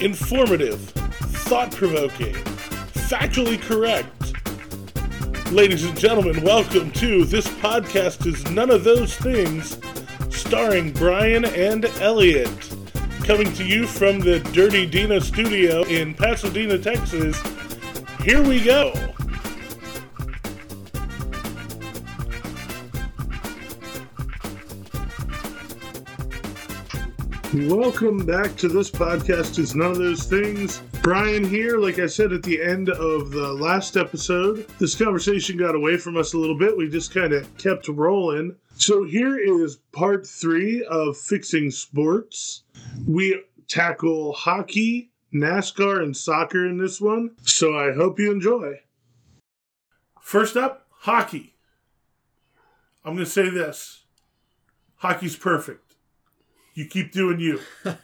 informative, thought provoking, factually correct. Ladies and gentlemen, welcome to This Podcast is None of Those Things, starring Brian and Elliot. Coming to you from the Dirty Dina studio in Pasadena, Texas. Here we go. Welcome back to this podcast is none of those things. Brian here, like I said at the end of the last episode, this conversation got away from us a little bit. We just kind of kept rolling. So here is part three of fixing sports. We tackle hockey, NASCAR, and soccer in this one. So I hope you enjoy. First up, hockey. I'm going to say this hockey's perfect. You keep doing you.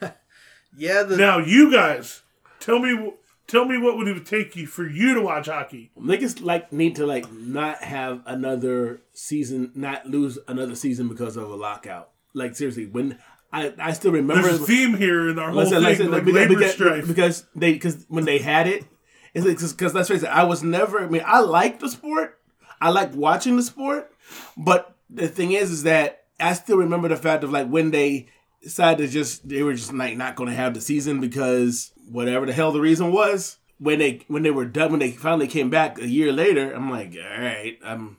Yeah, the Now, you guys, tell me, tell me what would it take you for you to watch hockey? Niggas like need to like not have another season, not lose another season because of a lockout. Like seriously, when I I still remember There's a theme here in our whole Listen, thing, listen, like because, labor because, strife. because they because when they had it, it's because let's face it, I was never. I mean, I liked the sport, I liked watching the sport, but the thing is, is that I still remember the fact of like when they decided to just they were just like not going to have the season because whatever the hell the reason was when they when they were done when they finally came back a year later, I'm like, all right, I'm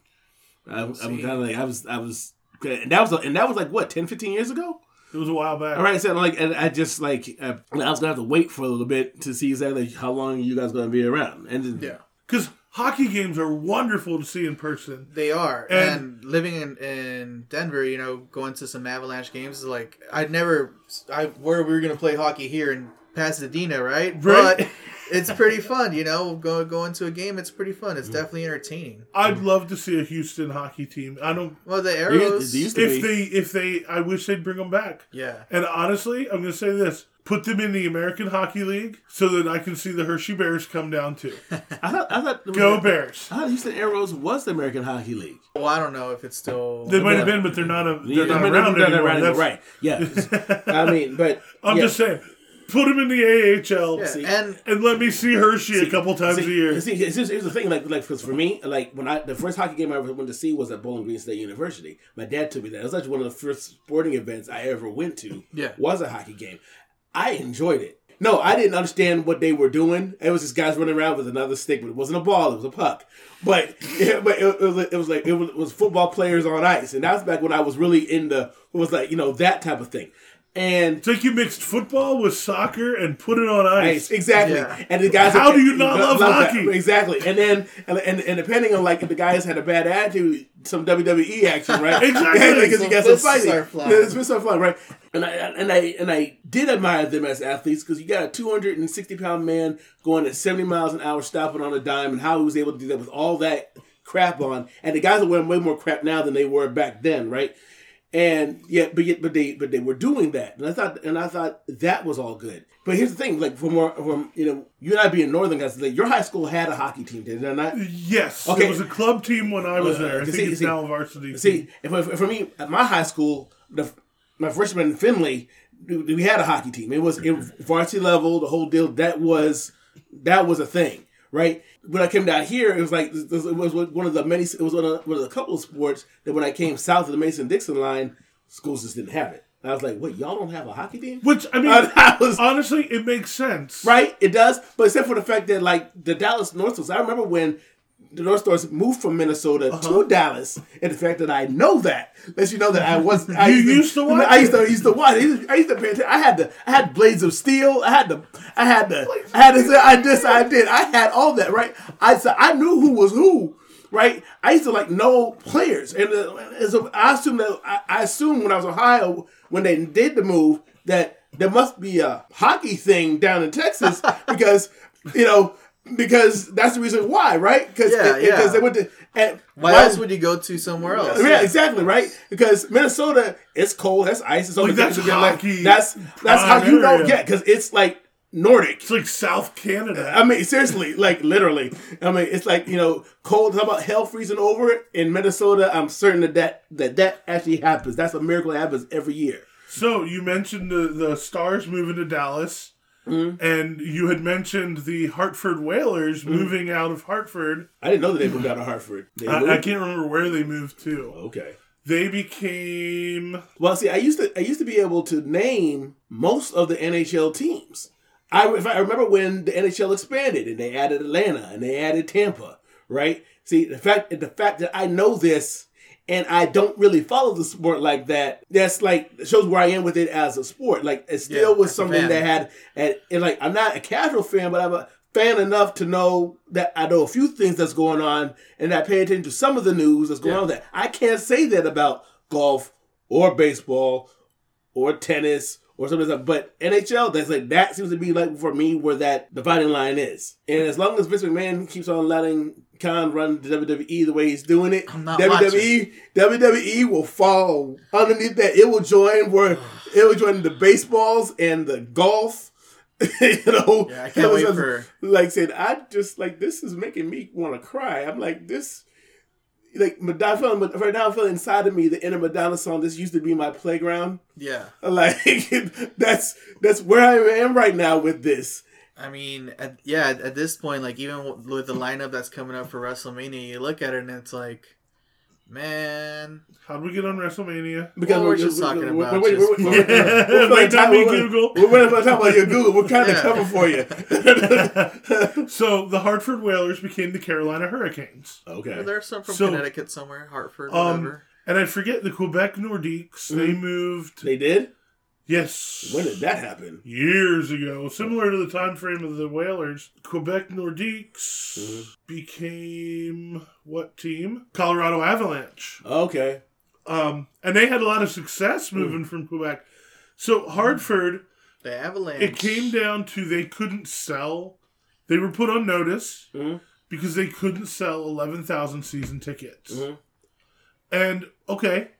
I'm, I'm kind of like I was I was and that was and that was like what 10, 15 years ago. it was a while back. All right, so like, and I just like, uh, I was gonna have to wait for a little bit to see exactly how long you guys gonna be around. And then, yeah, Because hockey games are wonderful to see in person. they are. And- And, living in in Denver, you know, going to some Avalanche games is like I'd never. I where we were gonna play hockey here in Pasadena, right? Right. But it's pretty fun, you know. Go going to a game, it's pretty fun. It's definitely entertaining. I'd love to see a Houston hockey team. I don't. Well, the Aeros. they used If be- they, if they, I wish they'd bring them back. yeah. And honestly, I'm going to say this: put them in the American Hockey League so that I can see the Hershey Bears come down too. I thought, I thought, Go Bears! I thought Houston Aeros was the American Hockey League. Well, I don't know if it's still. They might have been, but they're not. A, they're Yeah, not I mean, around they're anymore. around That's- right? Yeah, I mean, but I'm yeah. just saying, put them in the AHL Yeah, See, and and let me see Hershey a couple times See, a year. See, here's, here's the thing, like, like, because for me, like, when I the first hockey game I ever went to see was at Bowling Green State University. My dad took me there. It was actually one of the first sporting events I ever went to. Yeah. was a hockey game. I enjoyed it. No, I didn't understand what they were doing. It was just guys running around with another stick, but it wasn't a ball; it was a puck. But, yeah, but it, it was it was like it was, it was football players on ice, and that's back when I was really into it was like you know that type of thing. And It's like you mixed football with soccer and put it on ice. Ice, exactly. Yeah. And the guys, How do you not love that. hockey? Exactly. And then, and, and, and depending on like if the guys had a bad attitude, some WWE action, right? Exactly. because you Some got some fighting. are flying. Yeah, it's fists are flying, right? And I and I and I did admire them as athletes because you got a 260 pound man going at 70 miles an hour, stopping on a dime, and how he was able to do that with all that crap on. And the guys are wearing way more crap now than they were back then, right? And yeah, but yet, but they but they were doing that, and I thought and I thought that was all good. But here's the thing: like from more from you know, you and I being northern guys, like your high school had a hockey team, did it not? Yes, Okay. it was a club team when I was Uh, there. I think see- it's see- now a varsity. See, if, if for me at my high school, the my freshman in Findlay, we had a hockey team. It was it, varsity level, the whole deal. That was that was a thing, right? When I came down here, it was like it was one of the many. It was one of, one of the couple of sports that when I came south of the Mason Dixon line, schools just didn't have it. And I was like, wait, y'all don't have a hockey team? Which I mean, I was honestly, it makes sense. right. It does, but except for the fact that like the Dallas North Stars, I remember when the North Stars moved from Minnesota Uh-huh. to Dallas, and the fact that I know that lets you know that I was. I You used to watch I used to. I used to watch. I used to, I used to pay attention. I had the. I had Blades of Steel. I had the. I had the. I had this. I this. I did. I had all that. Right. I so I knew who was who. Right. I used to like know players, and, uh, and so I assume that. I, I assumed when I was in Ohio when they did the move that there must be a hockey thing down in Texas because you know because that's the reason why, right? Because Yeah, because yeah. they went to and why else would you go to somewhere else? yeah, exactly, right? Because Minnesota, it's cold, that's ice, it's on Like, that's beach again, like, hockey that's that's uh, how prime you know, area. yeah, because it's like Nordic. It's like South Canada. I mean, seriously, like literally. I mean, it's like you know, cold. How about hell freezing over in Minnesota? I'm certain that that that, that actually happens. That's a miracle that happens every year. So you mentioned the the Stars moving to Dallas. Mm-hmm. And you had mentioned the Hartford Whalers mm-hmm. moving out of Hartford. I didn't know that they moved out of Hartford. They I. I can't remember where they moved to. Okay. They became Well, see, I used to I used to be able to name most of the NHL teams. I if I remember when the NHL expanded and they added Atlanta and they added Tampa, right? See, the fact the fact that I know this and I don't really follow the sport like that, that's like shows where I am with it as a sport. Like it still Yeah, was something that had and, and like I'm not a casual fan, but I'm a fan enough to know that I know a few things that's going on and I pay attention to some of the news that's going Yeah. on that. I can't say that about golf or baseball or tennis or something like that. But NHL, that's like that seems to be like for me where that dividing line is. And as long as Vince McMahon keeps on letting Khan run the WWE the way he's doing it, I'm not WWE WWE will fall underneath that. It will join where it will join the baseballs and the golf. you know, Yeah, I can't wait So, for- like said, I just like this is making me want to cry. I'm like this like Madonna, I feel- right now I feel inside of me the inner Madonna song. This used to be my playground. Yeah. Like that's that's where I am right now with this. I mean, at, yeah, at, at this point, like even with the lineup that's coming up for WrestleMania, you look at it and it's like, man, how do we get on WrestleMania? Because Well, we're just talking about we're, we're, just- we're, we're, Yeah, we're, might not be we're, Google. We're, we're, we're talking about your Google. We're trying to Yeah. cover for you. So the Hartford Whalers became the Carolina Hurricanes. okay. there's some from So- Connecticut somewhere, Hartford, Um, whatever. and I forget the Quebec Nordiques. They moved. They did. Yes. When did that happen? years ago, similar to the time frame of the Whalers, Quebec Nordiques became what team? Colorado Avalanche. Okay. Um, and they had a lot of success moving from Quebec. So Hartford, The Avalanche. it came down to they couldn't sell. They were put on notice Mhm. because they couldn't sell eleven thousand season tickets. Mhm. And okay,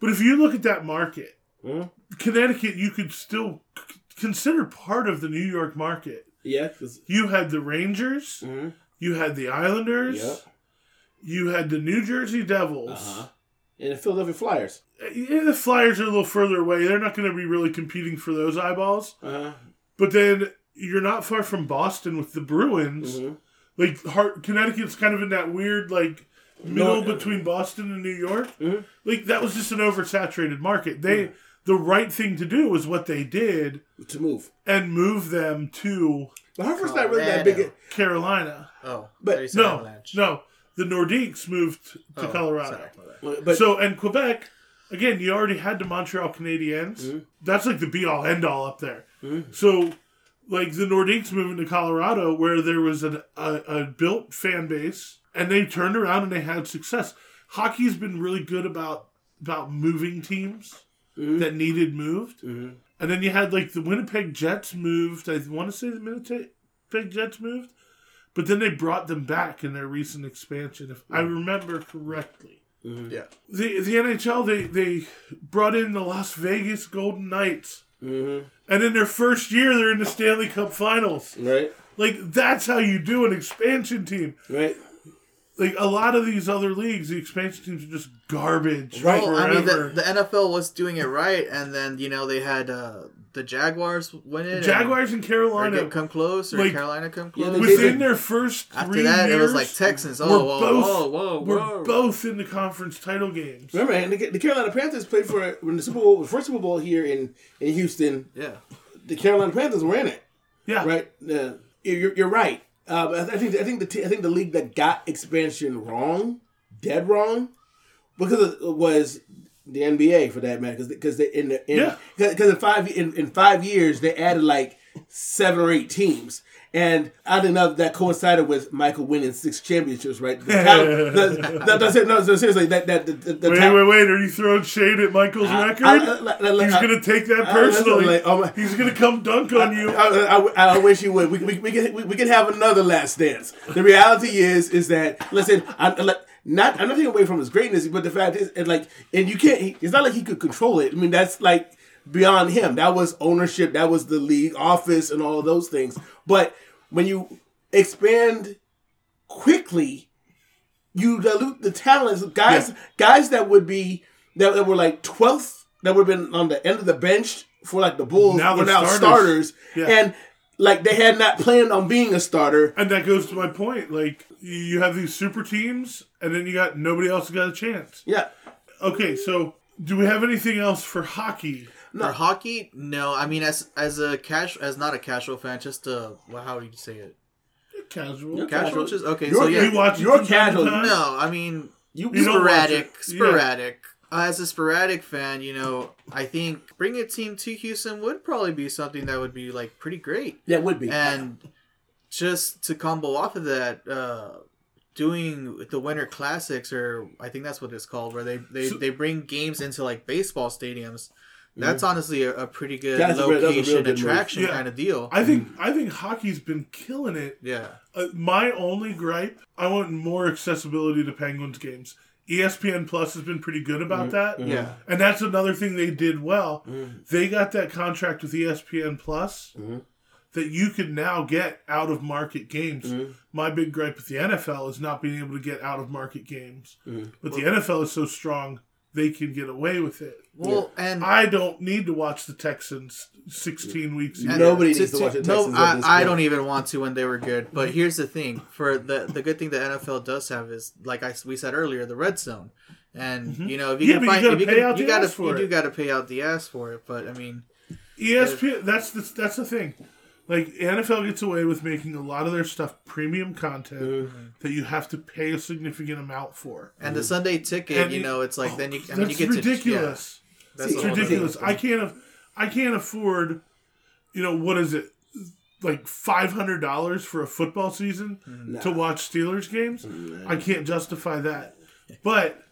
but if you look at that market, Mhm. Connecticut, you could still c- consider part of the New York market. Yeah. 'cause- You had the Rangers, mhm. you had the Islanders, Yep. you had the New Jersey Devils. Uh-huh. And the Philadelphia Flyers. Yeah, the Flyers are a little further away. They're not going to be really competing for those eyeballs. Uh-huh. But then you're not far from Boston with the Bruins. Mhm. Like Hart, Connecticut's kind of in that weird like middle No- between Boston and New York. Mhm. Like that was just an oversaturated market. They the right thing to do was what they did To move. and move them to But Hartford's not really that big. Colorado. Carolina. Oh, But- I thought you said No, Avalanche. no, the Nordiques moved to Oh, Colorado. sorry. But so and Quebec, again, you already had the Montreal Canadiens. Mm-hmm. That's like the be all end all up there. So, like the Nordiques moving to Colorado, where there was an, a, a built fan base, and they turned around and they had success. Hockey's been really good about about moving teams Mm-hmm. that needed moved, and then you had like the Winnipeg Jets moved. I want to say the Winnipeg Jets moved, but then they brought them back in their recent expansion, if I remember correctly Yeah. the the NHL they they brought in the Las Vegas Golden Knights, Mhm. and in their first year they're in the Stanley Cup Finals. right, Like that's how you do an expansion team. right. Like a lot of these other leagues, the expansion teams are just garbage. Right. Well, I mean, the, the NFL was doing it right, and then you know they had uh, the Jaguars win it. and- Jaguars and or Carolina get- come close, or like, Carolina come close. they within did- their first After three that, years, it was like Texans. were Oh, whoa, both whoa, whoa, we're whoa. both in the conference title games. Remember, and the, the Carolina Panthers played for when the Super Bowl, the first Super Bowl here in in Houston. Yeah. The Carolina Panthers were in it. Yeah, right? Uh, you're, you're right. Uh, but I think I think the t- I think the league that got expansion wrong, dead wrong, because it was the NBA for that matter. Because they in the in, Yeah. because in five in, in five years they added like seven or eight teams. And oddly enough, that coincided with Michael winning six championships, right? The talent- the- the- that's it. No, so seriously, that that the, the, the Wait, talent- wait, wait! Are you throwing shade at Michael's record? I- I- I- He's gonna take that I- personally. like, oh my- He's gonna come dunk on you. I, I, I wish he would. We, we, we, can, we, we can have another last dance. The reality is, is that listen, I'm like, not I'm not taking away from his greatness, but the fact is, and like, and you can't. It's not like he could control it. I mean, that's like beyond him. That was ownership. That was the league office and all of those things. But when you expand quickly, you dilute the talents. Guys, guys that would be that, that were like twelfth, that would have been on the end of the bench for like the Bulls. Now were now starters. starters, Yeah. and like they had not planned on being a starter. And that goes to my point. Like you have these super teams, and then you got nobody else got a chance. Yeah. Okay, so do we have anything else for hockey? For hockey, no. I mean, as as a cash, as not a casual fan, just a well, how do you say it? Casual. Yeah. Casual, Casual. just okay. You're- so yeah, You watch it You're from time to casual. time? no. I mean, You, You don't watch sporadic, it. Yeah. sporadic. Uh, as a sporadic fan, you know, I think bringing a team to Houston would probably be something that would be like pretty great. yeah, it would be. And just to combo off of that, uh, doing the Winter Classics, or I think that's what it's called, where they they, So- they bring games into like baseball stadiums. That's honestly a, a pretty good That's a real- that's a real location good move. attraction Yeah. kind of deal. I think I think hockey's been killing it. yeah. Uh, my only gripe, I want more accessibility to Penguins games. ESPN Plus has been pretty good about that. Yeah. And that's another thing they did well. Mm-hmm. They got that contract with ESPN Plus that you can now get out of market games. Mm-hmm. My big gripe with the NFL is not being able to get out of market games. Mm-hmm. But the NFL is so strong, they can get away with it. Well, and I don't need to watch the Texans 16 weeks a year. Nobody to- needs to watch the no, Texans at I, this I point. don't even want to when they were good. But mm-hmm. here's the thing: for the the good thing the NFL does have is, like I we said earlier, the red zone. And mm-hmm. you know, if you Yeah, can but you find, gotta if you, can, you gotta, ass for you do got to pay out the ass for it. But I mean, ESPN. That's the, that's the thing. Like NFL gets away with making a lot of their stuff premium content Mm-hmm. that you have to pay a significant amount for. and the Sunday ticket, And you it- know, it's like then you, I That's mean, you get ridiculous. to yeah, that's it's a whole ridiculous. I can't. I can't afford. You know what is it? Like five hundred dollars for a football season Mm-hmm. to watch Steelers games. I can't justify that. But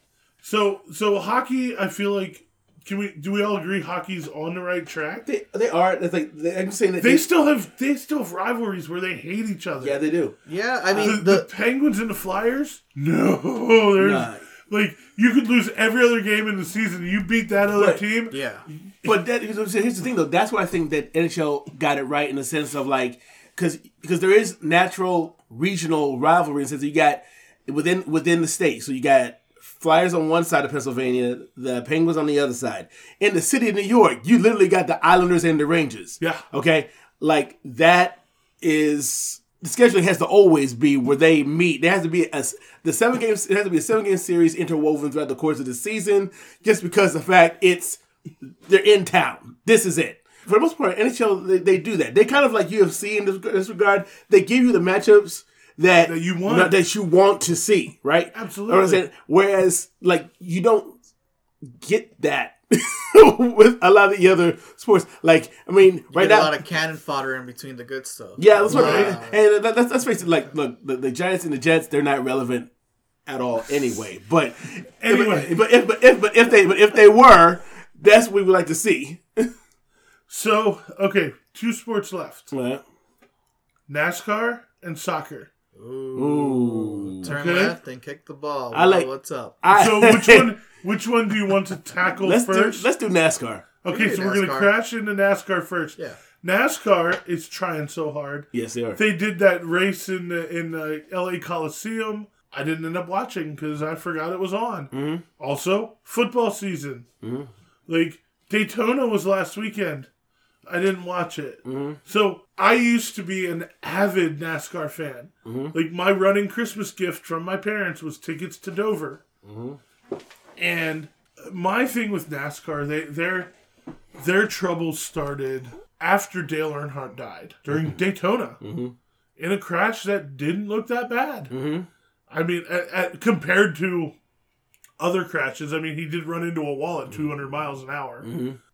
so so hockey. I feel like can we do we all agree hockey's on the right track? They, they are. It's like they, I'm saying that They still have they still have rivalries where they hate each other. yeah, they do. Yeah, I the, mean the the, Penguins and the Flyers? No, there's Nah. like you could lose every other game in the season. You beat that other Right. team. yeah, But that, here's here's the thing, though. That's why I think that NHL got it right in the sense of like, because because there is natural regional rivalry. Since you got within within the state, so you got Flyers on one side of Pennsylvania, the Penguins on the other side. In the city of New York, you literally got the Islanders and the Rangers. Yeah. Okay. Like that is the scheduling has to always be where they meet. There has to be a the seven games. It has to be a seven game series interwoven throughout the course of the season, just because the fact it's they're in town. This is it. For the most part, NHL they, they do that. They kind of like UFC in this, this regard. They give you the matchups that, That you want. that you want to see, right? Absolutely. Know saying? Whereas, like, you don't get that with a lot of the other sports. Like, I mean, right get now, a lot of cannon fodder in between the good stuff. yeah, that's what. Wow. And that, that's, let's. Like, look, the, the Giants and the Jets, they're not relevant at all anyway. But Anyway. but, if but if but if they but if they were, that's what we would like to see. So okay, two sports left: Right. NASCAR and soccer. Ooh. Turn Okay. left and kick the ball. I like- what's up. I, So which one? Which one do you want to tackle let's first? do let's do NASCAR. okay, do so we're gonna crash into NASCAR first. Yeah. NASCAR is trying so hard. Yes, they are. They did that race in the, in the L.A. Coliseum. I didn't end up watching because I forgot it was on. Mm-hmm. Also, football season. Like Daytona was last weekend. I didn't watch it. Mm-hmm. So I used to be an avid NASCAR fan. Mm-hmm. Like my running Christmas gift from my parents was tickets to Dover. Mm-hmm. And my thing with NASCAR, they their their troubles started after Dale Earnhardt died during Mm-hmm. Daytona in a crash that didn't look that bad. Mm-hmm. I mean, at, at, compared to other crashes, I mean, he did run into a wall at 200 miles an hour.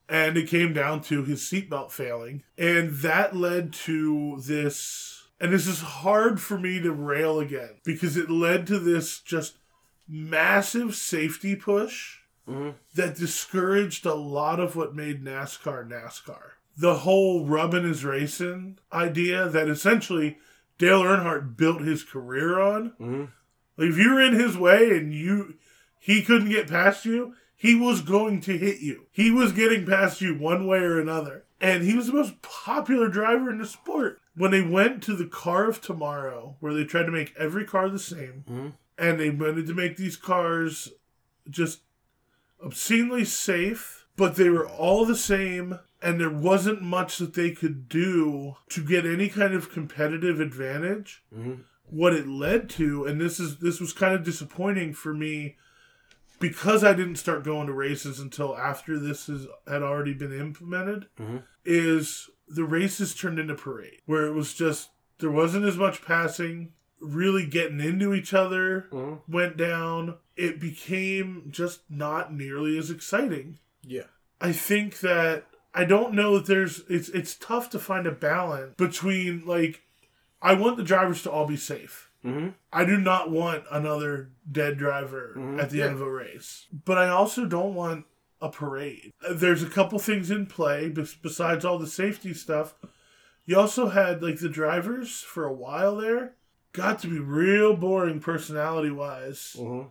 And it came down to his seatbelt failing. And that led to this. And this is hard for me to rail again because it led to this just massive safety push mm-hmm. that discouraged a lot of what made NASCAR NASCAR. The whole rubbing his racing idea that essentially Dale Earnhardt built his career on. Like if you were in his way and you he couldn't get past you, he was going to hit you. He was getting past you one way or another. And he was the most popular driver in the sport. When they went to the car of tomorrow, where they tried to make every car the same, hmm? and they wanted to make these cars just obscenely safe, but they were all the same and there wasn't much that they could do to get any kind of competitive advantage. Hmm? What it led to, and this is this was kind of disappointing for me because I didn't start going to races until after this is, had already been implemented, mm-hmm. is the races turned into parade where it was just there wasn't as much passing, really getting into each other mm-hmm. went down. It became just not nearly as exciting. Yeah. I think that I don't know that there's it's it's tough to find a balance between like I want the drivers to all be safe. Mhm. I do not want another dead driver at the end of a race, but I also don't want a parade. There's a couple things in play besides all the safety stuff. You also had like the drivers for a while there got to be real boring personality wise Mhm.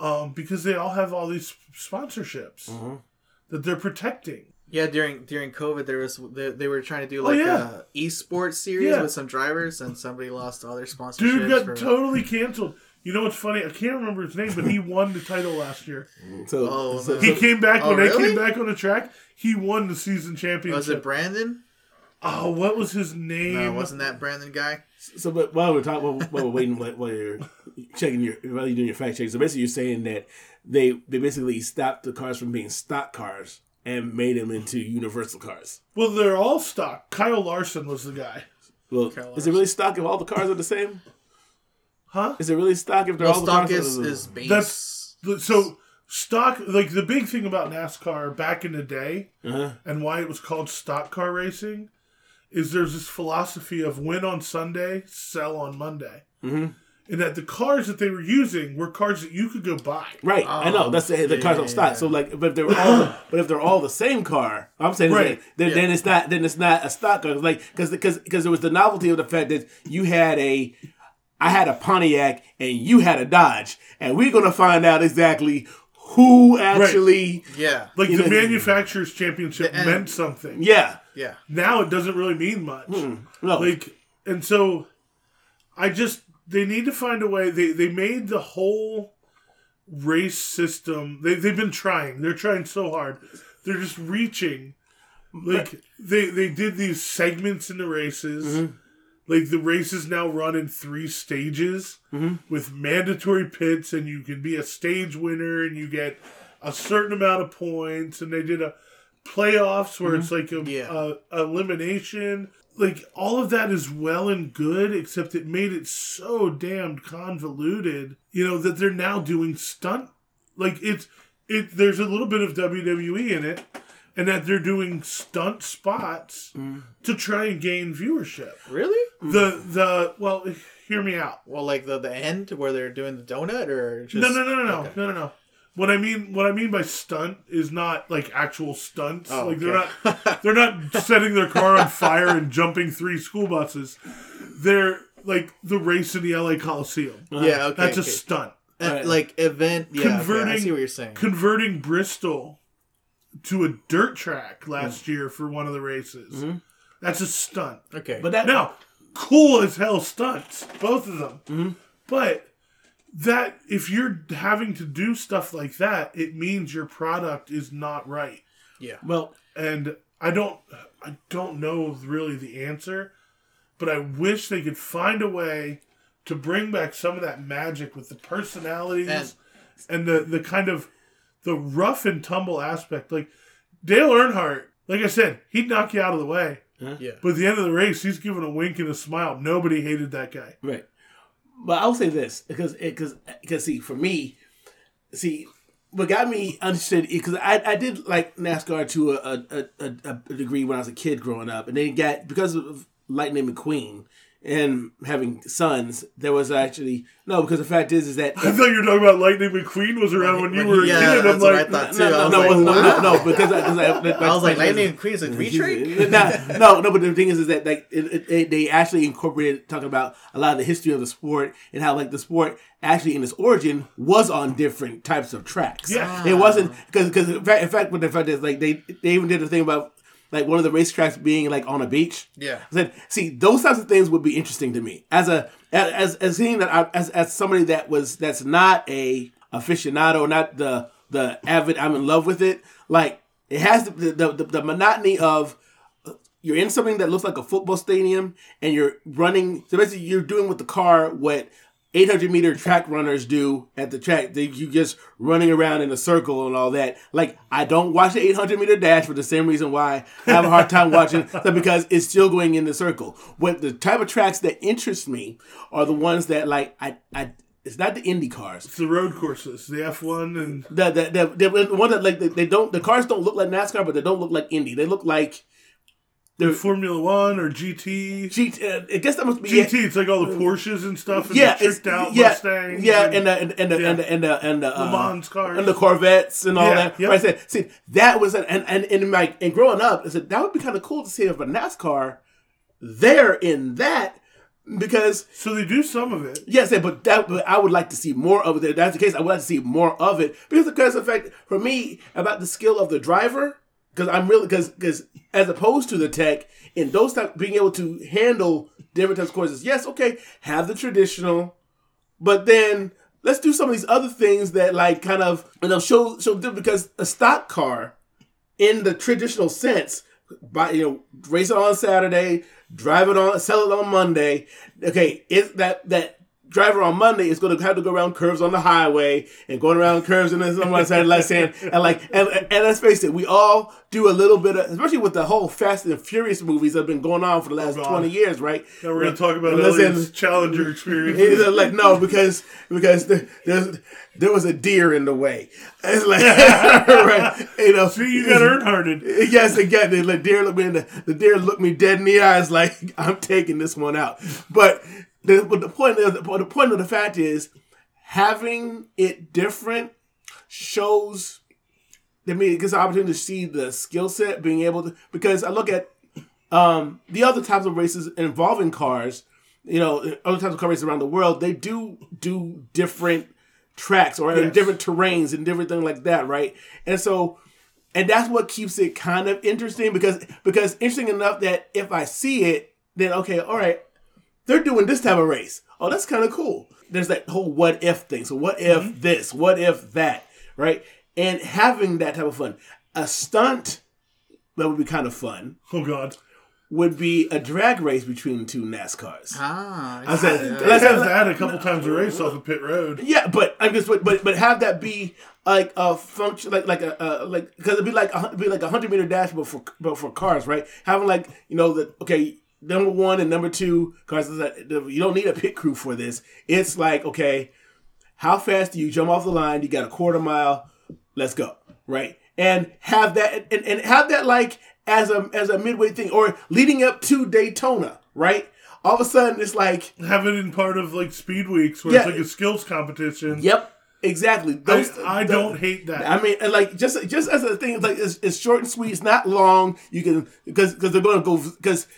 um, because they all have all these sponsorships Mhm. that they're protecting. Yeah, during during COVID, there was they, they were trying to do Oh, like yeah. a esports series Yeah. with some drivers, and somebody lost all their sponsorships. Dude got for- totally canceled. You know what's funny? I can't remember his name, but he won the title last year. So, Oh, so. He came back Oh, when they really? came back on the track. He won the season championship. was it Brandon? oh, what was his name? No, wasn't that Brandon guy? so but while we're talking, while, while we're waiting, while while you're checking your, while you're doing your fact check, so basically you're saying that they they basically stopped the cars from being stock cars and made them into universal cars. Well, they're all stock. Kyle Larson was the guy. Well, Kyle is it really stock if all the cars are the same? Huh? Is it really stock if they're Well, all the stock cars is are the- is base. That's so stock. Like the big thing about NASCAR back in the day, Uh-huh. and why it was called stock car racing, is there's this philosophy of win on Sunday, sell on Monday, Mhm. And that the cars that they were using were cars that you could go buy. Right, I know. Um, That's the, the yeah, cars yeah, don't stock. yeah. So like, but if they're all, but if they're all the same car, I'm saying is Right. that, then, then it's not then it's not a stock car. Like because because because it was the novelty of the fact that you had a, I had a Pontiac and you had a Dodge, and we're gonna find out exactly who actually, yeah, Like the know- manufacturer's championship The- meant something. yeah, yeah. Now it doesn't really mean much. Hmm. no, Like, and so I just they need to find a way. They they made the whole race system. They they've been trying. They're trying so hard. They're just reaching. Like they they did these segments in the races. Mm-hmm. Like the races now run in three stages mm-hmm. with mandatory pits, and you can be a stage winner, and you get a certain amount of points. And they did a playoffs where mm-hmm. it's like a, Yeah. a elimination. Like all of that is well and good, except it made it so damned convoluted. You know that they're now doing stunt. Like it's it. There's a little bit of WWE in it, and that they're doing stunt spots mm. to try and gain viewership. Really? The the well, hear me out. Well, like the the end where they're doing the donut, or just No, no, no, no, no, Okay. no, no, no. What I mean, what I mean by stunt is not like actual stunts. Oh, like they're okay. not, they're not setting their car on fire and jumping three school buses. They're like the race in the LA Coliseum. Yeah, okay. That's a stunt. Uh, like event. Yeah, okay, I Converting- see what you're saying. Converting Bristol to a dirt track mm. last year for one of the races. Mm-hmm. That's a stunt. okay, but that Now, cool as hell stunts, both of them. Mm-hmm. But that if you're having to do stuff like that, it means your product is not right. yeah, well, And I don't I don't know really the answer, but I wish they could find a way to bring back some of that magic with the personalities And- and, the the kind of the rough and tumble aspect. Like Dale Earnhardt, like I said, he'd knock you out of the way. yeah. But at the end of the race, he's giving a wink and a smile. Nobody hated that guy. Right. But I'll say this because because because see for me, see what got me interested because I, I did like NASCAR to a, a, a, a degree when I was a kid growing up, and then got because of Lightning McQueen and having sons. There was actually no because the fact is is that I thought you were talking about Lightning McQueen was around when you were a yeah, kid. I'm that's what I like, thought too. no, I no, was no, like, no, wow. no, no, because I, because I, I was like, Lightning McQueen's a retreat. no, no, no, but the thing is, is that like it, it, it, they actually incorporated talking about a lot of the history of the sport and how like the sport actually in its origin was on different types of tracks. Yeah. it wasn't because because in fact, in fact, what the fact is like they they even did a thing about like one of the racetracks being like on a beach. Yeah. I said, see, those types of things would be interesting to me as a as as seeing that I, as as somebody that was that's not a aficionado, not the the avid. I'm in love with it. Like It has the the, the, the monotony of uh, you're in something that looks like a football stadium and you're running. So basically, you're doing with the car what 800 meter track runners do at the track. They, you just running around in a circle and all that. Like I don't watch the 800 meter dash for the same reason why I have a hard time watching that because it's still going in the circle. What the type of tracks that interest me are the ones that like I I. It's not the Indy cars. It's the road courses, the F1 and The the the, the, the one that like they, they don't the cars don't look like NASCAR, but they don't look like Indy. They look like they're Formula One or GT. GT. Uh, I guess that must be GT, it's like all the Porsches and stuff, and yeah, the tricked out yeah, Mustangs. yeah, and, and the and, and the Yeah. and uh, the and the and the, Le uh, Mans cars. and the Corvettes and all Yeah, that. yep. Right, I said, see, that was an, and and and like and growing up, I said that would be kind of cool to see if a NASCAR there in that because so they do some of it. Yes, but that but I would like to see more of it. If that's the case, I would like to see more of it because because of the fact for me about the skill of the driver because I'm really because because as opposed to the tech in those type being able to handle different types of courses. Yes, okay, have the traditional, but then let's do some of these other things that like kind of you know show show because a stock car in the traditional sense, buy you know, race it on Saturday, drive it on, sell it on Monday. Okay, is that that driver on Monday is going to have to go around curves on the highway and going around curves and then someone said like saying and like and, and let's face it, we all do a little bit of especially with the whole Fast and Furious movies that have been going on for the last God. twenty years, right? Now we're going to talk about Elliot's Challenger experience. He's like, no, because because there, there's there was a deer in the way. It's like, right, you know, See, you got Earnhardted. Yes, again, the, the deer looked me in the, the deer looked me dead in the eyes, like I'm taking this one out. But the but the point of the, the point of the fact is having it different shows. I mean, it gives an opportunity to see the skill set, being able to because I look at um, the other types of races involving cars. You know, other types of car races around the world, they do do different tracks or in Yes. different terrains and different things like that, right? And so and that's what keeps it kind of interesting because because interesting enough that if I see it, then okay, all right, they're doing this type of race. Oh, that's kind of cool. There's that whole what if thing. So what if this? What if that? Right? And having that type of fun. A stunt that would be kind of fun Oh, God. would be a drag race between two NASCARs. Ah, I said, let's have that a couple times a race off of pit road. Yeah, but I'm just but but, but have that be like a function like like a uh, like because it'd be like a, it'd be like a hundred meter dash but for but for cars right having like you know that okay number one and number two cars is that the- you don't need a pit crew for this it's like okay how fast do you jump off the line you got a quarter mile let's go right and have that and, and have that like as a as a midway thing or leading up to Daytona right all of a sudden it's like Have it in part of like speed weeks where Yeah. it's like a skills competition. yep exactly I, those I the- don't hate that. I mean, like just just as a thing, like it's, it's short and sweet. It's not long. You can because because they're going to go because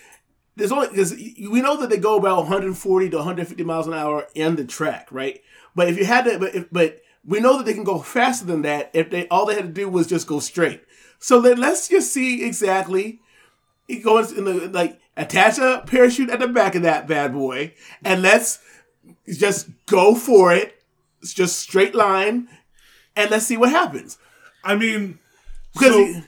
there's only because we know that they go about 140 to 150 miles an hour in the track, right? But if you had to, but if, but we know that they can go faster than that if they all they had to do was just go straight. So then let's just see exactly. It goes in the like attach a parachute at the back of that bad boy, and let's just go for it. It's just straight line, and let's see what happens. I mean, Because so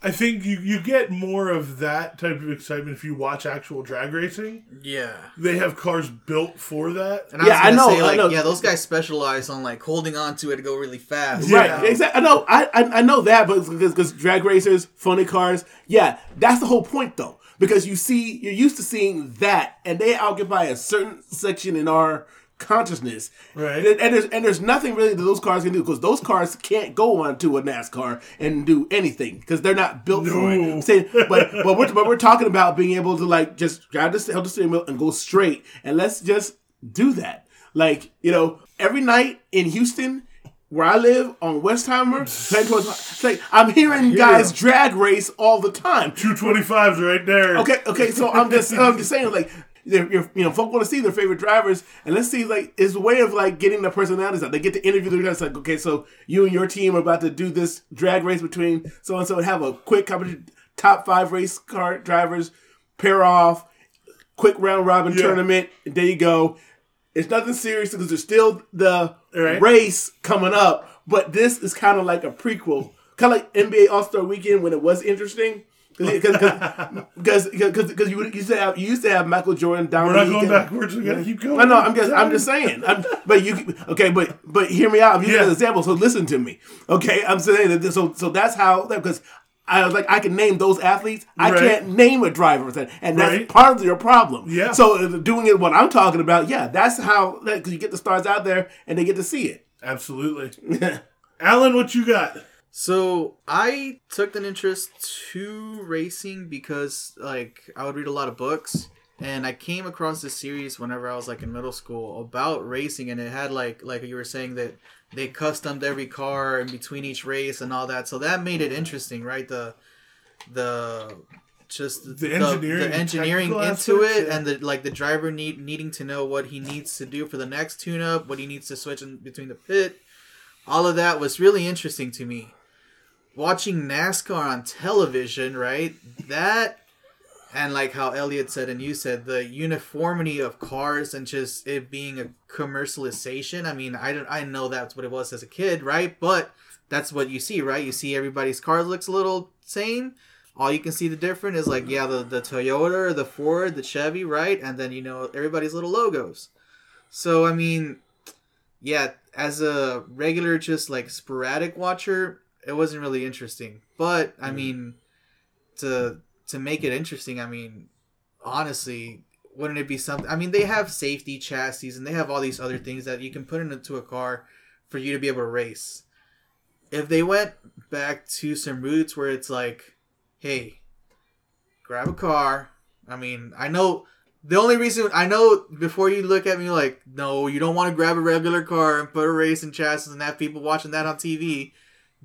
I think you, you get more of that type of excitement if you watch actual drag racing. yeah. They have cars built for that. And I Yeah, was I know, Say, I like, know. Yeah, those guys specialize on like holding on to it to go really fast. Yeah. Right, exactly. I know, I, I I know that, but because because drag racers, funny cars, yeah, that's the whole point though. Because you see, you're used to seeing that, and they occupy a certain section in our consciousness, Right. And, and there's and there's nothing really that those cars can do because those cars can't go onto a NASCAR and do anything because they're not built for it. But but we're but we're talking about being able to like just grab the help the steering wheel and go straight, and let's just do that. Like you know, every night in Houston, where I live on Westheimer, towards- like I'm hearing guys drag race all the time. 225's right there. Okay, okay, so I'm just I'm just saying like. They're, you're, you know, folk want to see their favorite drivers, and let's see, like, it's a way of like getting the personalities out. They get to interview the guys, like, okay, so you and your team are about to do this drag race between so and so, and have a quick competition, top five race car drivers pair off, quick round robin Yeah. tournament. And there you go. It's nothing serious because there's still the Right. race coming up, but this is kind of like a prequel kind of like NBA All Star Weekend when it was interesting. Because because you used to have you used to have Michael Jordan down. We're not going backwards. We gotta keep going. I know. I'm just I'm just saying. I'm, but you okay? But but hear me out. I'm using Yeah. an example. So listen to me. Okay, I'm saying that. So so that's how because. I was like, I can name those athletes. I Right. can't name a driver, and that's Right. part of your problem. Yeah. So uh, doing it, what I'm talking about, yeah, that's how because you get the stars out there and they get to see it. Absolutely. Alan, what you got? So I took an interest to racing because like I would read a lot of books and I came across this series whenever I was like in middle school about racing and it had like like you were saying that they customed every car in between each race and all that. So that made it interesting, right? The the just the, engineering the engineering into aspects, it yeah. and the like the driver need needing to know what he needs to do for the next tune up, what he needs to switch in between the pit. All of that was really interesting to me watching NASCAR on television, right? That and like how Elliot said and you said, the uniformity of cars and just it being a commercialization. I mean, I don't I know that's what it was as a kid, right? But that's what you see, right? You see everybody's car looks a little same. All you can see the different is like yeah, the the Toyota, the Ford, the Chevy, right? And then you know everybody's little logos. So I mean, yeah, as a regular just like sporadic watcher, it wasn't really interesting. But I mm. mean, to to make it interesting, I mean, honestly, wouldn't it be something? I mean, they have safety chassis and they have all these other things that you can put into a car for you to be able to race. If they went back to some roots where it's like, hey, grab a car. I mean, I know the only reason I know before you look at me like, no, you don't want to grab a regular car and put a racing chassis and have people watching that on TV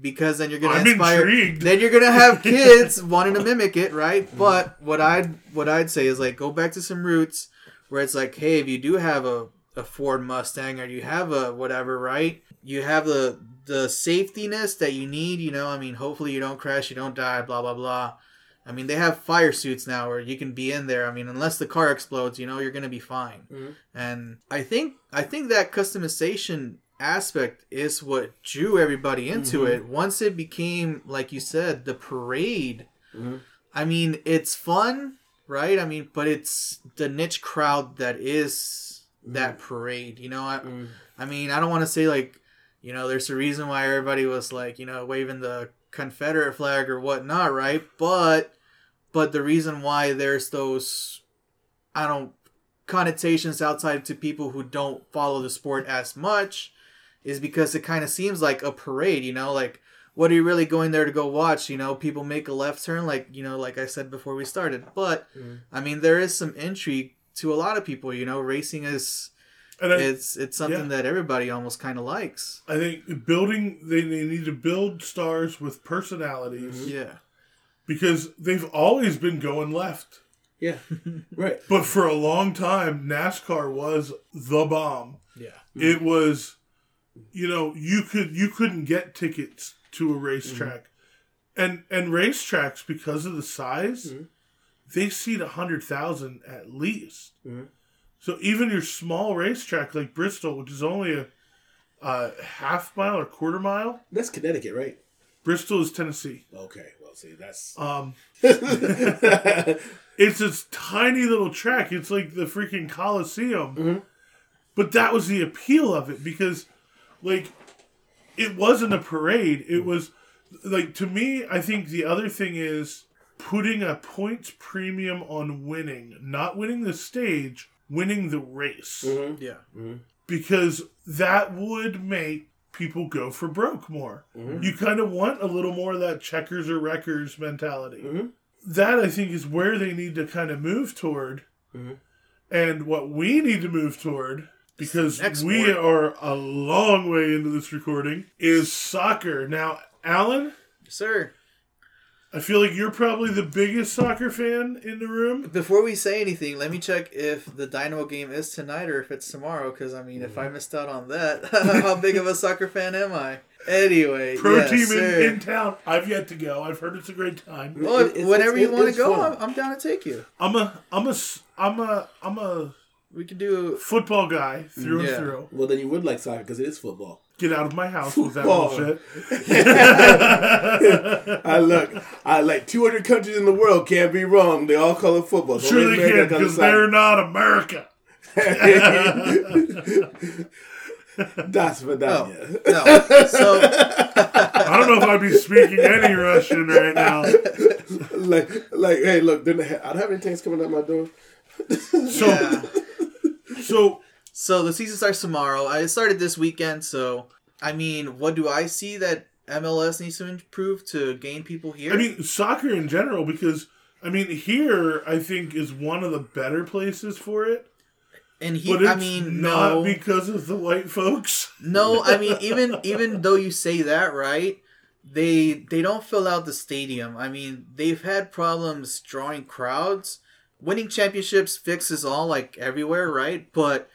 because then you're gonna I'm inspire. intrigued. Then you're gonna have kids wanting to mimic it, right? But what I'd what I'd say is like go back to some roots where it's like, hey, if you do have a, a Ford Mustang or you have a whatever, right? You have the the safetiness that you need, you know. I mean, hopefully you don't crash, you don't die, blah blah blah. I mean, they have fire suits now where you can be in there. I mean, unless the car explodes, you know, you're gonna be fine. Mhm. And I think I think that customization aspect is what drew everybody into Mhm. it. Once it became, like you said, the parade. Mhm. I mean, it's fun, right? I mean, but it's the niche crowd that is that parade. You know, I, Mm. I mean, I don't want to say like, you know, there's a reason why everybody was like, you know, waving the Confederate flag or whatnot, right? But, but the reason why there's those, I don't, connotations outside to people who don't follow the sport as much is because it kind of seems like a parade, you know, like what are you really going there to go watch? You know, people make a left turn, like you know, like I said before we started. But Mhm. I mean, there is some intrigue to a lot of people. You know, racing is And I, it's it's something yeah. that everybody almost kind of likes. I think building they, they need to build stars with personalities Yeah, because they've always been going left. Yeah, right. But for a long time, NASCAR was the bomb. yeah, It was, you know, you could you couldn't get tickets to a racetrack, and and racetracks because of the size, Mhm. they seat a hundred thousand at least. Mhm. So even your small racetrack like Bristol, which is only a, a half mile or quarter mile, That's Connecticut, right? Bristol is Tennessee. Okay, well, see, that's. Um, mm-hmm. it's this tiny little track. It's like the freaking Coliseum. Mhm. But that was the appeal of it because, like, it wasn't a parade. It was, like, to me, I think the other thing is putting a points premium on winning, not winning the stage, winning the race. Mhm. yeah, Because that would make people go for broke more. Mhm. You kind of want a little more of that checkers or wreckers mentality Mhm. that I think is where they need to kind of move toward. Mhm. And what we need to move toward, because Next we sport. are a long way into this recording, is soccer. Now, Alan, yes, sir. I feel like you're probably the biggest soccer fan in the room. Before we say anything, let me check if the Dynamo game is tonight or if it's tomorrow. Because I mean, if I mm-hmm. missed out on that, how big of a soccer fan am I? Anyway, Pro yes, team in, in town. I've yet to go. I've heard it's a great time. Well, It- it's- whenever it's- you want to go, fun. I'm, I'm down to take you. I'm a, I'm a, s- I'm a, I'm a We could do. Football guy through Yeah. and through. Well, then you would like soccer because it is football. Get out of my house with that Football. bullshit. I look, I like 200 countries in the world can't be wrong. They all call it football. So Sure they America can, because they're not America. Das Vidania. No. So I don't know if I'd be speaking any Russian right now. like, like, hey, look, I don't have any tanks coming out my door. So, yeah. So So the season starts tomorrow. I started this weekend, so I mean, what do I see that MLS needs to improve to gain people here? I mean, soccer in general, because I mean, here I think is one of the better places for it. and he, But it's I mean, not no, because of the white folks. no. I mean, even even though you say that, right? They they don't fill out the stadium. I mean, they've had problems drawing crowds. Winning championships fixes all, like everywhere, right? But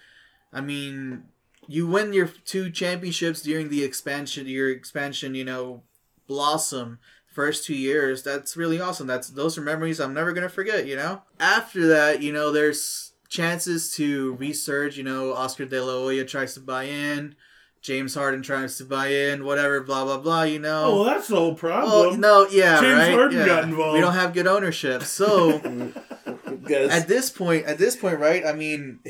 I mean, you win your two championships during the expansion, your expansion, you know, blossom first two years. That's really awesome. That's those are memories I'm never gonna forget. You know. After that, you know, there's chances to resurge. You know, Oscar De La Hoya tries to buy in. James Harden tries to buy in, whatever, blah blah blah. You know. Oh, well, that's the whole Oh problem. no, yeah, James right. Harden yeah. got involved. We don't have good ownership, so Because at this point, at this point, right? I mean,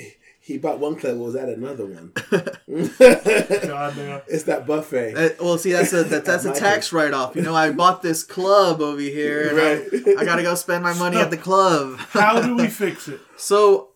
he bought one club, was that another one? God damn. it's that buffet. uh, well, see, that's a that, that's a tax write off. You know, I bought this club over here, and Right. I, I gotta go spend my money at the club. How do we fix it? So,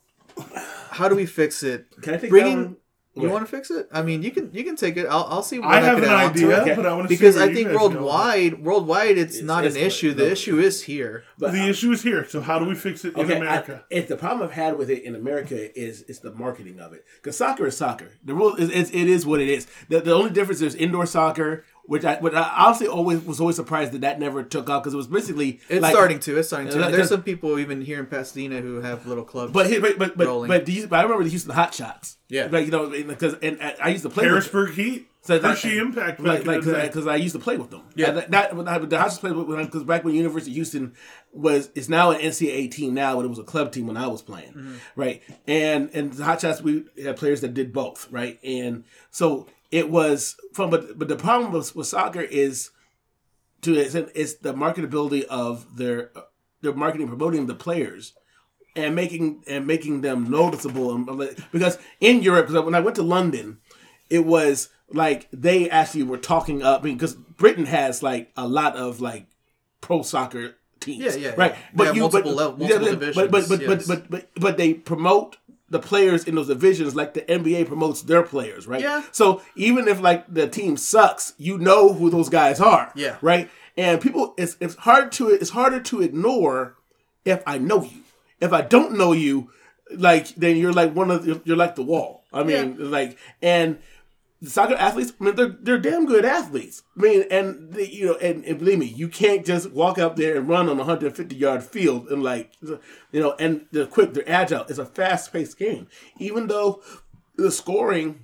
how do we fix it? Can I take Bringing- that one? You want to fix it? I mean, you can you can take it. I'll, I'll see what I I, have could an add on to idea. Okay. but I want to because see where I think guys go. worldwide, worldwide, it's, It's- not it's- an issue. The no. issue is here. But The issue is here. So how do we fix it in America? I, if the problem I've had with it in America is is the marketing of it. Because soccer is soccer. The rule is it's, it is what it is. The, the only difference is indoor soccer, which I, which I honestly always was always surprised that that never took off because it was basically It's like- starting to. It's starting to. Like, There's 'cause- some people even here in Pasadena who have little clubs. But but but but, Rolling. but, the, but I remember the Houston Hot Shots. Yeah. like you know because and, I I used to play with Harrisburg Heat, So that- Hershey Impact, back like in the day. because I, used to play with them. Yeah. And that, that when I, the Hot Shots played with because back when University of Houston was is now an NCAA team now, but it was a club team when I was playing, Mm-hmm. right? And and the Hot Shots we had players that did both, right? And so it was from but but the problem with, with soccer is to it's, it's the marketability of their their marketing promoting the players and making and making them noticeable because in Europe because when I went to London it was like they actually were talking up I mean, because Britain has like a lot of like pro soccer teams Yeah, yeah, right yeah. They have multiple level- multiple yeah, but, but, but, divisions, but, yes. but but but they promote the players in those divisions like the NBA promotes their players right Yeah. so even if like the team sucks you know who those guys are Yeah. right and people it's it's hard to it's harder to ignore if I know you. If I don't know you, like then you're like one of you're like the wall. I mean, like and soccer athletes, I mean, they're they're damn good athletes. I mean, and they, you know, and, and believe me, you can't just walk out there and run on a 150 yard field and like you know, and they're quick, they're agile. It's a fast paced game, even though the scoring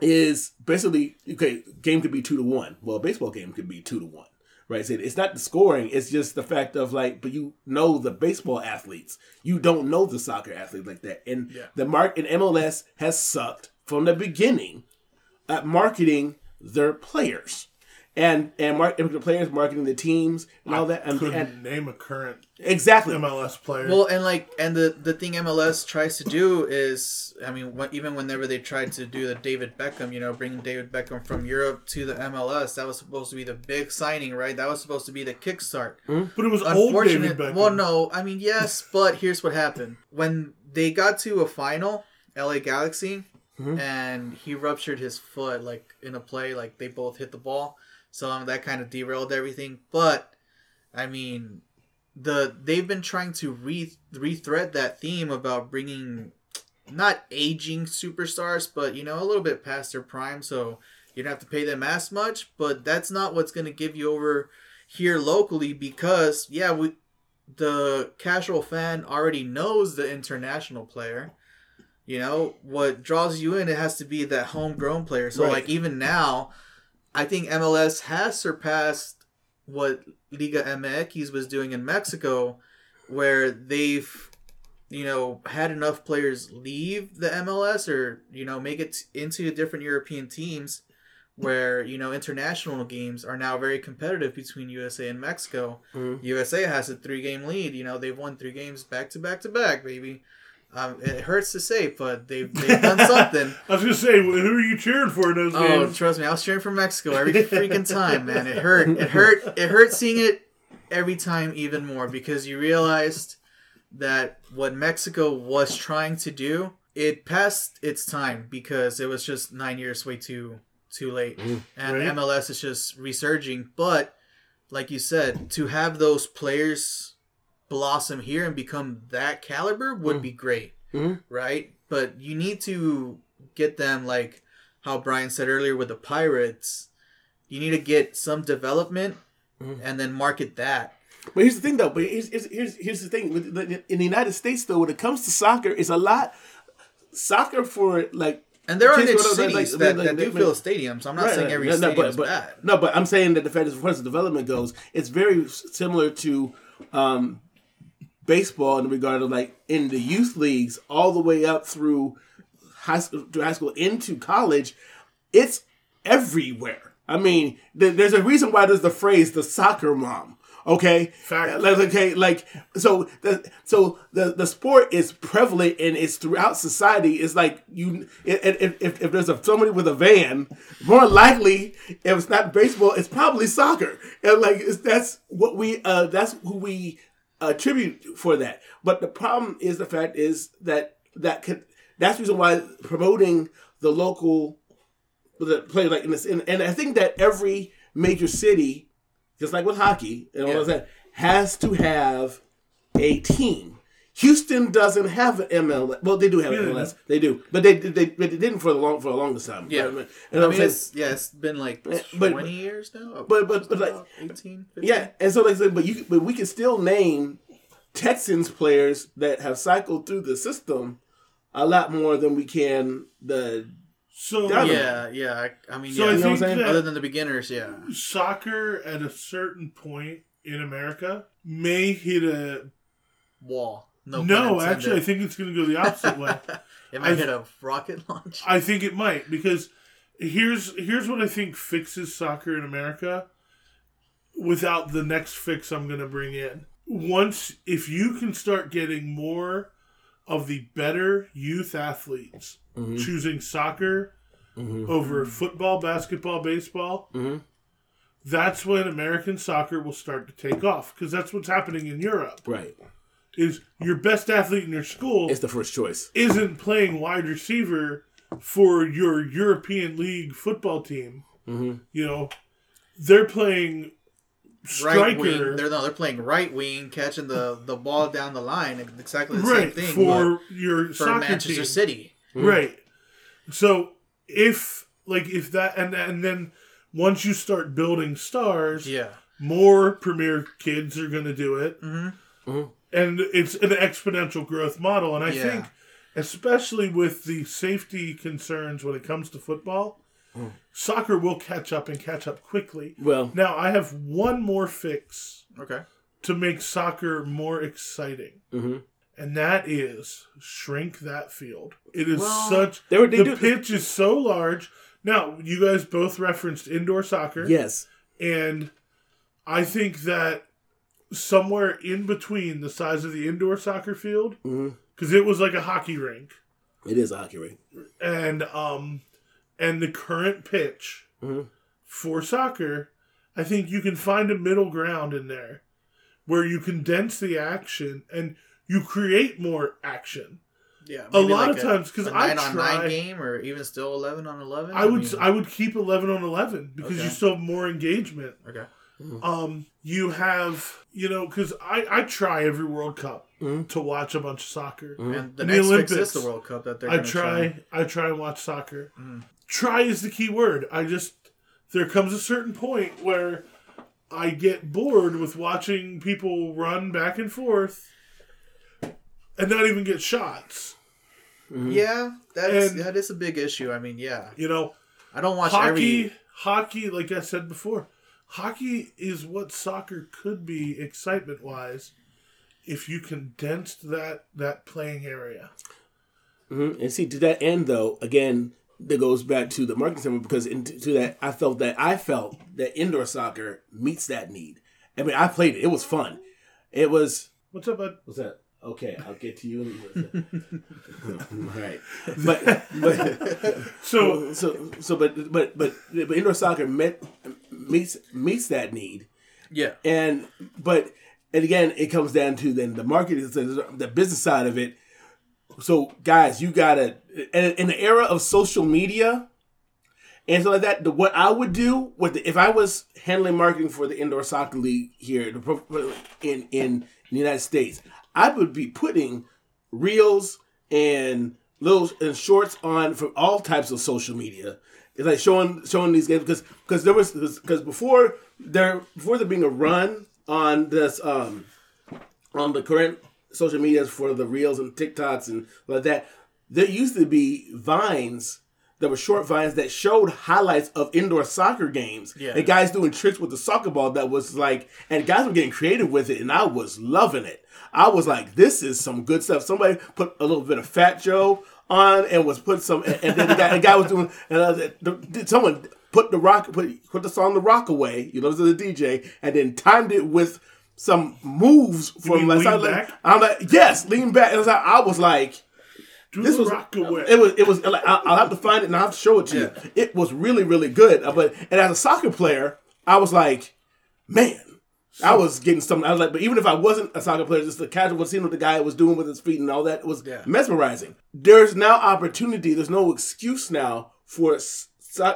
is basically okay. Game could be two to one. Well, a baseball game could be two to one, right? So it's not the scoring; it's just the fact of like, but you know the baseball athletes, you don't know the soccer athletes like that. And the mark in MLS has sucked from the beginning at marketing their players. And and mark and the players marketing the teams and all that and, Couldn't and name a current exactly MLS player. Well, and like, and the the thing MLS tries to do is, I mean, when, even whenever they tried to do the David Beckham, you know, bringing David Beckham from Europe to the MLS, that was supposed to be the big signing, right? That was supposed to be the kickstart. Hmm? but it was old David Unfortunate. Beckham. Well, no, I mean, yes, but here's what happened when they got to a final, LA Galaxy, and he ruptured his foot like in a play, like they both hit the ball, so um, that kind of derailed everything. But I mean, the they've been trying to re rethread that theme about bringing not aging superstars, but you know a little bit past their prime, so you don't have to pay them as much. But that's not what's going to give you over here locally because yeah, we the casual fan already knows the international player. You know what draws you in? It has to be that homegrown player. So Right. like even now, I think MLS has surpassed what Liga MX was doing in Mexico, where they've you know, had enough players leave the MLS or you know make it into different European teams, where you know international games are now very competitive between USA and Mexico. Mhm. USA has a three game lead. You know, they've won three games back to back to back, baby. Um, it hurts to say, but they've they've done something. I was gonna say, who are you cheering for in those Oh, games? trust me, I was cheering for Mexico every freaking time, man. It hurt. It hurt. It hurt seeing it every time even more because you realized that what Mexico was trying to do, it passed its time because it was just nine years way too too late, and Right. MLS is just resurging. But like you said, to have those players blossom here and become that caliber would be great, Mhm. right? But you need to get them like how Brian said earlier with the Pirates. You need to get some development Mhm. and then market that. But here's the thing, though. But here's here's here's, the thing. With the- In the United States, though, when it comes to soccer, it's a lot. Soccer for like And there are niche go to, like, cities like, that, like, that do fill stadiums. I'm not Right, saying every No, no, stadium but, is but, bad. No, but I'm saying that the fact as far as the development goes, it's very similar to um, baseball in regard of like in the youth leagues, all the way up through high school, to high school into college. It's everywhere. I mean, th- there's a reason why there's the phrase "the soccer mom." Okay, Fact. Like, okay, like so the so the the sport is prevalent and it's throughout society. It's like you if if, if, if there's a somebody with a van, more likely if it's not baseball, it's probably soccer. And like it's, that's what we uh that's who we attribute for that. But the problem is the fact is that that could that's the reason why promoting the local the play like in this and, and I think that every major city, just like with hockey and all Yeah. of that, has to have a team. Houston doesn't have an MLS. Well, they do have Yeah, an they MLS. They do, but they they, but they didn't for the long for the longest time. Yeah. But, I and I'm mean, saying- it's, yeah, it's been like eh, but- 20 years now. Oh, but- but- but, like, 18, 15? Yeah, and so like said, but you but we can still name Texans players that have cycled through the system a lot more than we can the So Yeah. Yeah, yeah. I, I mean, So yeah. I You know what I'm saying? Other than the beginners, yeah. soccer at a certain point in America may hit a Wall. No, no. actually, I think it's going to go the opposite way. it might I've- hit a rocket launch. I think it might because here's here's what I think fixes soccer in America without the next fix I'm going to bring in. Once if you can start getting more of the better youth athletes Mhm. choosing soccer Mhm. over football, basketball, baseball, Mhm. that's when American soccer will start to take off because that's what's happening in Europe. right. Is your best athlete in your school It's the first choice. isn't playing wide receiver for your European League football team. Mhm. You know, they're playing right wing. striker, They're no, they're playing right wing, catching the the ball down the line. Exactly the right same thing for your but for soccer Manchester team. City. Right. So if like if that and and then once you start building stars, Yeah. more premier kids are going to do it, hmm and it's an exponential growth model. And I Yeah. think, especially with the safety concerns when it comes to football, soccer will catch up and catch up quickly. Well, Now, I have one more fix Okay. to make soccer more exciting, mhm. and that is shrink that field. It is Well, such they they the do pitch is so large. Now, you guys both referenced indoor soccer, yes. and I think that somewhere in between the size of the indoor soccer field, because it was like a hockey rink, It is accurate. and um, and the current pitch Mhm. for soccer, I think you can find a middle ground in there where you condense the action and you create more action. Yeah. A lot like of times, 'cause a I nine on try- nine game, or even still eleven on eleven. I would mean, I would keep eleven on eleven because you still have more engagement. okay. Um, you have you know because I I try every World Cup Mhm. to watch a bunch of soccer. And the And the next fix Olympics, is the World Cup that they're. I gonna try, I try and watch soccer. Mm. Try is the key word. I just there comes a certain point where I get bored with watching people run back and forth and not even get shots. Yeah, that's And- that is a big issue. I mean, yeah, You know, I don't watch hockey, every. hockey, like I said before, hockey is what soccer could be excitement wise if you condensed that that playing area. Mhm. And see, to that end, though, again, that goes back to the marketing center because into to that, I felt that I felt that indoor soccer meets that need. I mean, I played it; it was fun. It was What's up, bud? what's that? Okay, I'll get to you. in All right, but but So so so but but but but indoor soccer met, meets meets that need. Yeah. and but and again it comes down to then the marketing the business side of it so guys you gotta in, in the era of social media and so like that the, what i would do with the, if i was handling marketing for the indoor soccer league here in in the united states i would be putting reels and little and shorts on from all types of social media it's like showing showing these games because because there was because before there before there being a run on this um on the current social medias for the reels and TikToks and like that, there used to be vines that were short vines that showed highlights of indoor soccer games. Yeah. And guys doing tricks with the soccer ball that was like and guys were getting creative with it and I was loving it. I was like, this is some good stuff. Somebody put a little bit of Fat Joe on and was put some and, and then the guy, the guy was doing and uh, the, someone put the rock put put the song the rock away, you know, to the DJ, and then timed it with some moves from mean like, lean like- back? I'm like, yes, lean back. And I was like, I was like, do this the was rock away. it was it was like I'll, I'll have to find it and I'll have to show it to you. It was really really good. Uh, But and as a soccer player, I was like, man. I was getting something. I was like, but even if I wasn't a soccer player, just the casual seeing what the guy was doing with his feet and all that was Yeah. mesmerizing. There's now opportunity. There's no excuse now for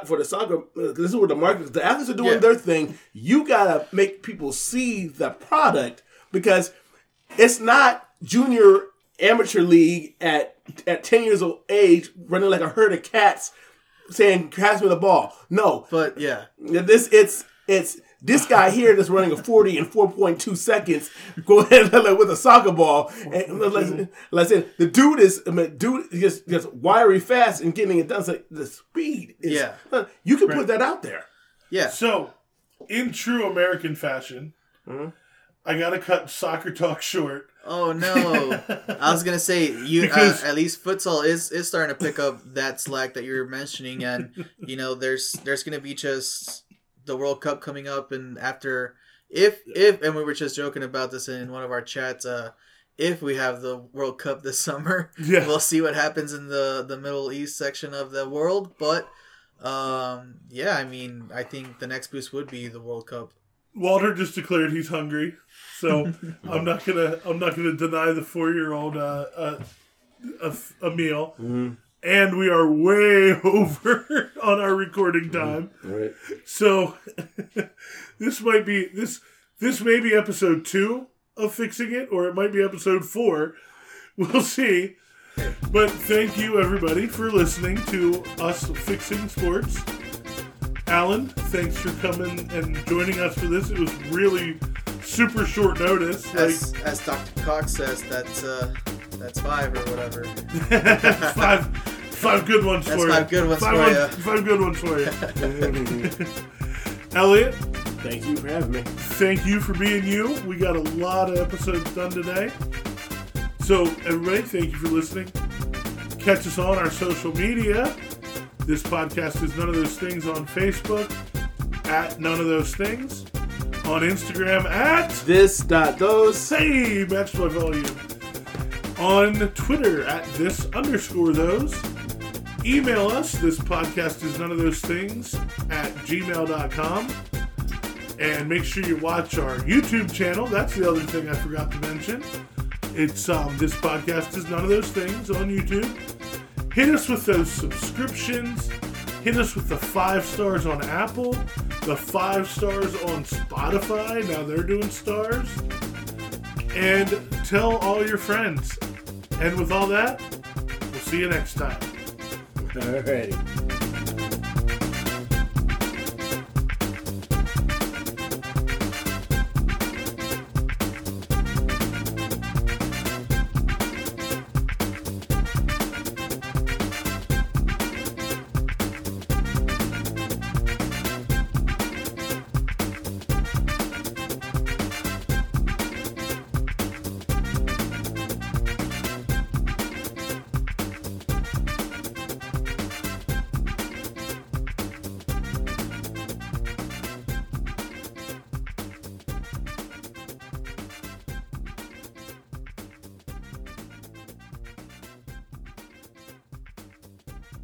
for the soccer. uh, This is where the market. The athletes are doing Yeah. their thing. You gotta make people see the product because it's not junior amateur league at at 10 years of age running like a herd of cats saying pass me the ball no But yeah. this it's it's this guy here that's running a 40 in 4.2 seconds go ahead with a soccer ball and like, like I said the dude is I mean, dude is just, just wiry fast and getting it done so the speed is Yeah. you can put that out there Yeah. So, in true American fashion, Mm-hmm. I gotta cut soccer talk short. Oh no! I was gonna say you Because- uh, at least futsal is is starting to pick up that slack that you were mentioning, and you know there's there's gonna be just the World Cup coming up, and after if if and we were just joking about this in one of our chats, uh, if we have the World Cup this summer, Yeah. we'll see what happens in the the Middle East section of the world, but um yeah i mean i think the next boost would be the world cup Walter just declared he's hungry, so I'm not gonna I'm not gonna deny the four year old uh, uh, a, a meal. And we are way over on our recording time. right So this might be this this may be episode two of fixing it, or it might be episode four. We'll see. But thank you everybody for listening to us fixing sports. Alan, thanks for coming and joining us for this. It was really super short notice. Like as as dr cox says that's uh that's five or whatever five five good ones That's for you. five good ones five for one- ya. Five good ones for you. Elliot, thank you for having me thank you for being you. We got a lot of episodes done today. So, everybody, thank you for listening. Catch us on our social media. This podcast is None of Those Things on Facebook, at None of Those Things, on Instagram at this dot those Hey, match my volume. On Twitter at this underscore those. Email us. This podcast is none of those things at gmail.com. And make sure you watch our YouTube channel. That's the other thing I forgot to mention. It's um, this podcast is none of those things on YouTube. Hit us with those subscriptions. Hit us with the five stars on Apple, the five stars on Spotify. Now they're doing stars and tell all your friends. And with all that, we'll see you next time. alrighty